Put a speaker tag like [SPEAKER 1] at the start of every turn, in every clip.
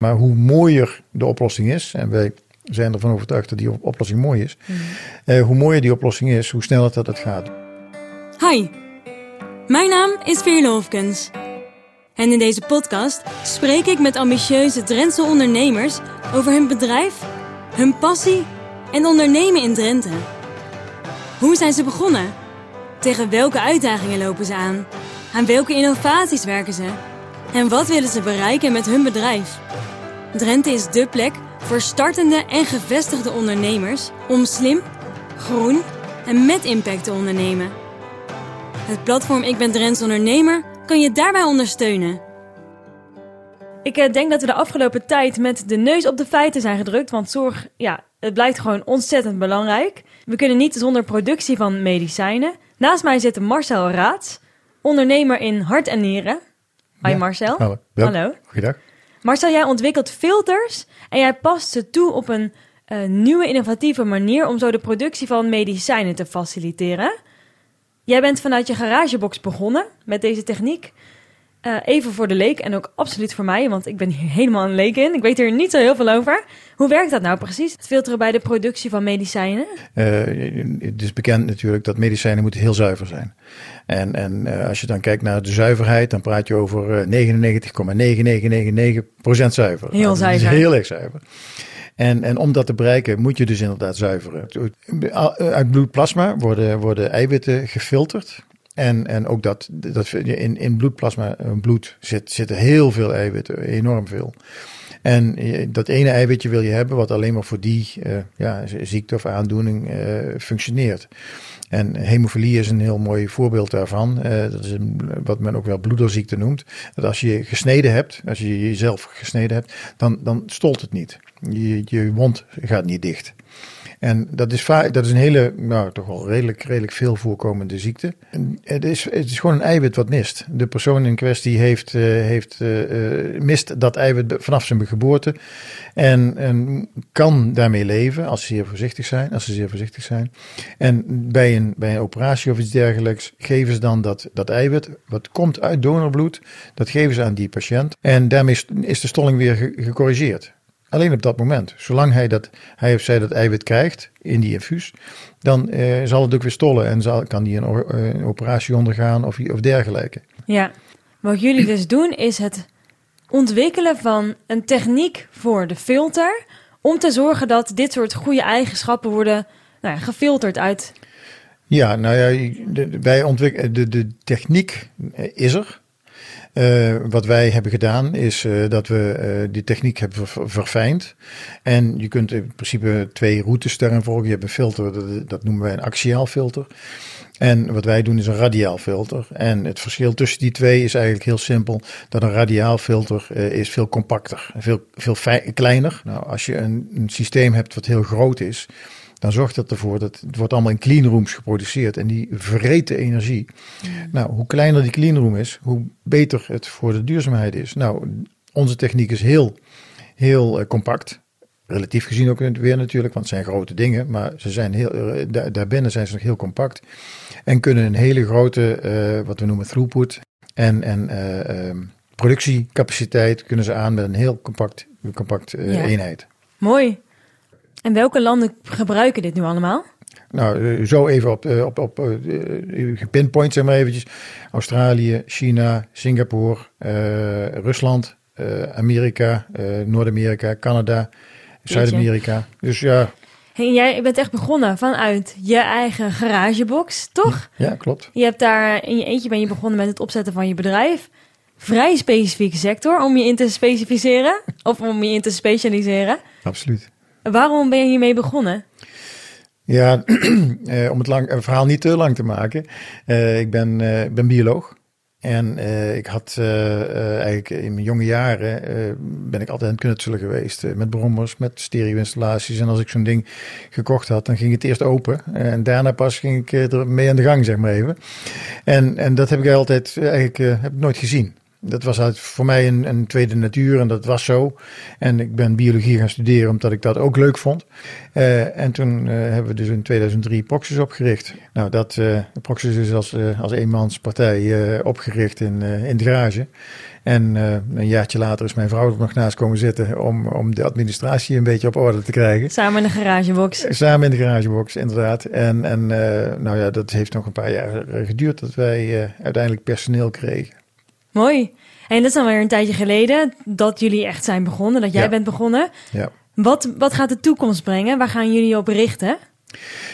[SPEAKER 1] Maar hoe mooier de oplossing is, en wij zijn ervan overtuigd dat die oplossing mooi is, eh, hoe mooier die oplossing is, hoe sneller dat het gaat.
[SPEAKER 2] Hi, mijn naam is Veerle Hofkens. En in deze podcast spreek ik met ambitieuze Drentse ondernemers over hun bedrijf, hun passie en ondernemen in Drenthe. Hoe zijn ze begonnen? Tegen welke uitdagingen lopen ze aan? Aan welke innovaties werken ze? En wat willen ze bereiken met hun bedrijf? Drenthe is dé plek voor startende en gevestigde ondernemers om slim, groen en met impact te ondernemen. Het platform Ik ben Drents Ondernemer kan je daarbij ondersteunen.
[SPEAKER 3] Ik eh, denk dat we de afgelopen tijd met de neus op de feiten zijn gedrukt, want zorg, ja, het blijkt gewoon ontzettend belangrijk. We kunnen niet zonder productie van medicijnen. Naast mij zit Marcel Raads, ondernemer in hart en nieren. Hi
[SPEAKER 1] Ja.
[SPEAKER 3] Marcel.
[SPEAKER 1] Hallo.
[SPEAKER 3] Hallo.
[SPEAKER 1] Goeiedag.
[SPEAKER 3] Marcel, jij ontwikkelt filters en jij past ze toe op een eh, nieuwe innovatieve manier om zo de productie van medicijnen te faciliteren. Jij bent vanuit je garagebox begonnen met deze techniek. Eh, even voor de leek en ook absoluut voor mij, want ik ben hier helemaal een leek in. Ik weet hier niet zo heel veel over. Hoe werkt dat nou precies? Het filteren bij de productie van medicijnen?
[SPEAKER 1] Eh, het is bekend natuurlijk dat medicijnen moeten heel zuiver zijn. En, en eh, als je dan kijkt naar de zuiverheid, dan praat je over eh, 99,9999% zuiver.
[SPEAKER 3] Heel
[SPEAKER 1] Nou, dat
[SPEAKER 3] zuiver.
[SPEAKER 1] is heel erg zuiver. En, en om dat te bereiken moet je dus inderdaad zuiveren. Uit bloedplasma worden, worden eiwitten gefilterd. En, en ook dat, dat in, in bloedplasma, eh, bloed, zit, zitten heel veel eiwitten, enorm veel. En dat ene eiwitje wil je hebben wat alleen maar voor die eh, ja, ziekte of aandoening eh, functioneert. En hemofilie is een heel mooi voorbeeld daarvan. Dat is wat men ook wel bloederziekte noemt. Dat als je gesneden hebt, als je jezelf gesneden hebt, dan, dan stolt het niet. Je, je wond gaat niet dicht. En dat is, dat is een hele, nou toch wel redelijk, redelijk veel voorkomende ziekte. Het, is, het is gewoon een eiwit wat mist. De persoon in kwestie heeft, eh, heeft, eh, eh, mist dat eiwit vanaf zijn geboorte. En, en kan daarmee leven als ze zeer voorzichtig zijn. Als ze zeer voorzichtig zijn. En bij een, bij een operatie of iets dergelijks geven ze dan dat, dat eiwit. Wat komt uit donorbloed. Dat geven ze aan die patiënt. En daarmee is- de stolling weer ge- gecorrigeerd. Alleen op dat moment. Zolang hij, dat, hij of zij dat eiwit krijgt in die infuus, dan eh, zal het ook weer stollen en zal, kan die een, o- eh, een operatie ondergaan of, of dergelijke.
[SPEAKER 3] Ja, wat jullie dus doen is het ontwikkelen van een techniek voor de filter. Om te zorgen dat dit soort goede eigenschappen worden nou ja, gefilterd uit.
[SPEAKER 1] Ja, nou ja, wij ontwikkelen de, de techniek eh, is er. Eh, wat wij hebben gedaan is eh, dat we eh, die techniek hebben ver- verfijnd. En je kunt in principe twee routes daarin volgen. Je hebt een filter, dat, noemen wij een axiaal filter. En wat wij doen is een radiaal filter. En het verschil tussen die twee is eigenlijk heel simpel. Dat een radiaal filter is veel compacter, veel, veel kleiner. Nou, als je een, een systeem hebt wat heel groot is, dan zorgt dat ervoor dat het wordt allemaal in cleanrooms geproduceerd. En die verreten energie. Nou, hoe kleiner die cleanroom is, hoe beter het voor de duurzaamheid is. Nou, onze techniek is heel, heel eh, compact. Relatief gezien ook weer natuurlijk, want het zijn grote dingen. Maar ze zijn heel, eh, daar, daarbinnen zijn ze nog heel compact. En kunnen een hele grote, eh, wat we noemen throughput. En, en eh, ehm, productiecapaciteit kunnen ze aan met een heel compact, compact
[SPEAKER 3] Ja.
[SPEAKER 1] eenheid.
[SPEAKER 3] Mooi. En welke landen gebruiken dit nu allemaal?
[SPEAKER 1] Nou, eh, zo even op, eh, op, op eh, gepinpoint, zeg maar eventjes. Australië, China, Singapore, Rusland, Amerika, Noord-Amerika, Canada, Zuid-Amerika. Dus ja,
[SPEAKER 3] Hey, jij bent echt begonnen vanuit je eigen garagebox, toch?
[SPEAKER 1] ja, klopt.
[SPEAKER 3] Je hebt daar in je eentje ben je begonnen met het opzetten van je bedrijf. Vrij specifieke sector om je in te specificeren of om je in te specialiseren.
[SPEAKER 1] Absoluut.
[SPEAKER 3] Waarom ben je hiermee begonnen?
[SPEAKER 1] Ja, eh, om het lang, verhaal niet te lang te maken. eh, ik ben, eh, ben bioloog. En ik had eigenlijk in mijn jonge jaren ben ik altijd aan het knutselen geweest. met brommers, met stereo-installaties. En als ik zo'n ding gekocht had, dan ging het eerst open. en daarna pas ging ik er mee aan de gang, zeg maar even. En, en dat heb ik altijd eigenlijk heb ik nooit gezien. Dat was voor mij een, een, tweede natuur en dat was zo. En ik ben biologie gaan studeren omdat ik dat ook leuk vond. Uh, en toen uh, hebben we dus in 2003 Proxys opgericht. Nou, dat uh, Proxys is als, als eenmanspartij opgericht in, in de garage. En een jaartje later is mijn vrouw er nog naast komen zitten om, om de administratie een beetje op orde te krijgen.
[SPEAKER 3] Samen in de garagebox.
[SPEAKER 1] Samen in de garagebox, inderdaad. En, en nou ja, dat heeft nog een paar jaar geduurd dat wij uiteindelijk personeel kregen.
[SPEAKER 3] Mooi. En dat is dan weer een tijdje geleden dat jullie echt zijn begonnen, dat jij
[SPEAKER 1] Ja.
[SPEAKER 3] bent begonnen.
[SPEAKER 1] Ja.
[SPEAKER 3] Wat, wat gaat de toekomst brengen? Waar gaan jullie op richten?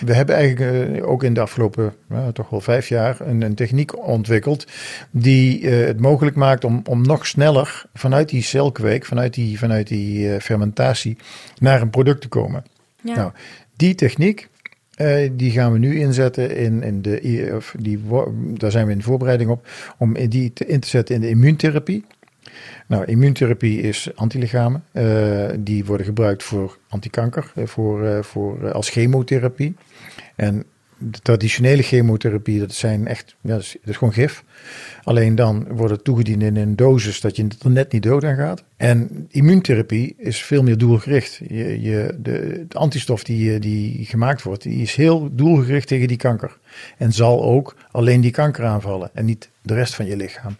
[SPEAKER 1] We hebben eigenlijk uh, ook in de afgelopen uh, toch wel vijf jaar een, een techniek ontwikkeld die uh, het mogelijk maakt om, om nog sneller vanuit die celkweek, vanuit die, vanuit die uh, fermentatie, naar een product te komen.
[SPEAKER 3] Ja.
[SPEAKER 1] Nou, die techniek, uh, die gaan we nu inzetten in, in de, of die, daar zijn we in voorbereiding op, om die te, in te zetten in de immuuntherapie. Nou, immuuntherapie is antilichamen. Uh, die worden gebruikt voor antikanker, uh, voor, voor, als chemotherapie. En de traditionele chemotherapie, dat zijn echt, ja, dat is, gewoon gif. Alleen dan wordt het toegediend in een dosis dat je er net niet dood aan gaat. En immuuntherapie is veel meer doelgericht. Je, je, de, de antistof die, die gemaakt wordt, die is heel doelgericht tegen die kanker. En zal ook alleen die kanker aanvallen en niet de rest van je lichaam.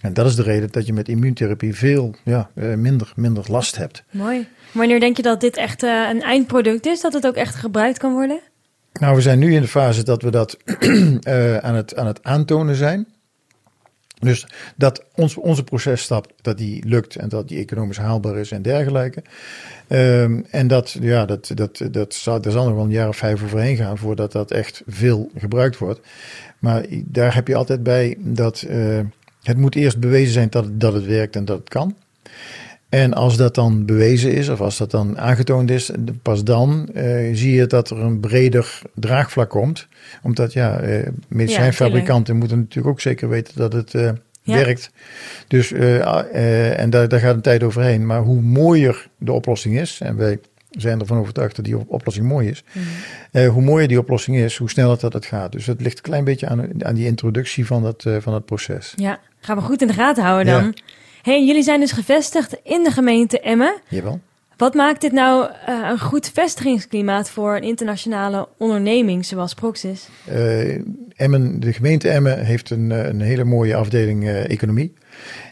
[SPEAKER 1] En dat is de reden dat je met immuuntherapie veel ja, minder, minder last hebt.
[SPEAKER 3] Mooi. Wanneer denk je dat dit echt uh, een eindproduct is? Dat het ook echt gebruikt kan worden?
[SPEAKER 1] Nou, we zijn nu in de fase dat we dat uh, aan, het, aan het aantonen zijn. Dus dat ons, onze processtap, dat die lukt en dat die economisch haalbaar is en dergelijke. Um, en dat, ja, dat, dat, dat zal, er zal nog wel een jaar of vijf overheen gaan voordat dat echt veel gebruikt wordt. Maar daar heb je altijd bij dat uh, het moet eerst bewezen zijn dat, dat het werkt en dat het kan. En als dat dan bewezen is, of als dat dan aangetoond is, pas dan uh, zie je dat er een breder draagvlak komt. Omdat ja, uh, medicijnfabrikanten ja, moeten natuurlijk ook zeker weten dat het uh, ja. werkt. Dus, en daar, daar gaat een tijd overheen. Maar hoe mooier de oplossing is, en wij zijn ervan overtuigd dat die oplossing mooi is. Mm hoe mooier die oplossing is, hoe sneller dat het gaat. Dus het ligt een klein beetje aan, aan die introductie van dat, van dat proces.
[SPEAKER 3] Ja, gaan we goed in de gaten houden dan. Ja. Hey, jullie zijn dus gevestigd in de gemeente Emmen.
[SPEAKER 1] Jawel.
[SPEAKER 3] Wat maakt dit nou uh, een goed vestigingsklimaat voor een internationale onderneming zoals Proxys?
[SPEAKER 1] Uh, Emmen, de gemeente Emmen heeft een, een hele mooie afdeling uh, economie.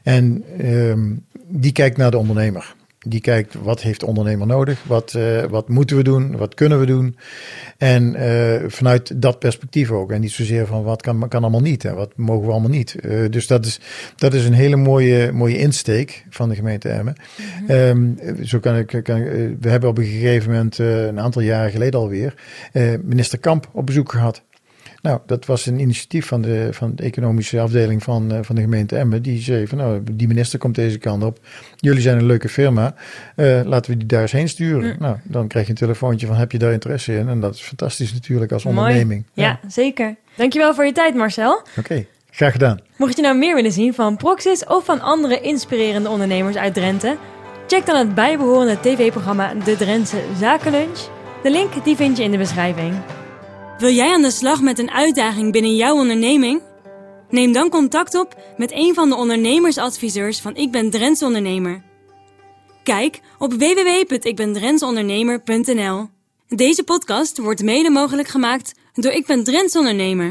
[SPEAKER 1] En um, die kijkt naar de ondernemer. Die kijkt wat heeft de ondernemer nodig, wat, uh, wat moeten we doen, wat kunnen we doen. En uh, vanuit dat perspectief ook. En niet zozeer van wat kan, kan allemaal niet en wat mogen we allemaal niet. Uh, dus dat is, dat is een hele mooie, mooie insteek van de gemeente Emmen. Mm -hmm. um, zo kan ik, kan, we hebben op een gegeven moment, een aantal jaren geleden alweer, minister Kamp op bezoek gehad. Nou, dat was een initiatief van de, van de economische afdeling van, uh, van de gemeente Emmen. Die zei van, nou, die minister komt deze kant op. Jullie zijn een leuke firma. Uh, laten we die daar eens heen sturen. Mm. Nou, dan krijg je een telefoontje van, heb je daar interesse in? En dat is fantastisch natuurlijk als
[SPEAKER 3] Mooi.
[SPEAKER 1] onderneming.
[SPEAKER 3] Ja, ja, zeker. Dankjewel voor je tijd, Marcel.
[SPEAKER 1] Oké, okay. graag gedaan.
[SPEAKER 3] Mocht je nou meer willen zien van Proxys of van andere inspirerende ondernemers uit Drenthe, check dan het bijbehorende tv-programma De Drentse Zakenlunch. De link die vind je in de beschrijving.
[SPEAKER 2] Wil jij aan de slag met een uitdaging binnen jouw onderneming? Neem dan contact op met een van de ondernemersadviseurs van Ik ben Drents Ondernemer. Kijk op www.ikbendrentsondernemer.nl. Deze podcast wordt mede mogelijk gemaakt door Ik ben Drents Ondernemer.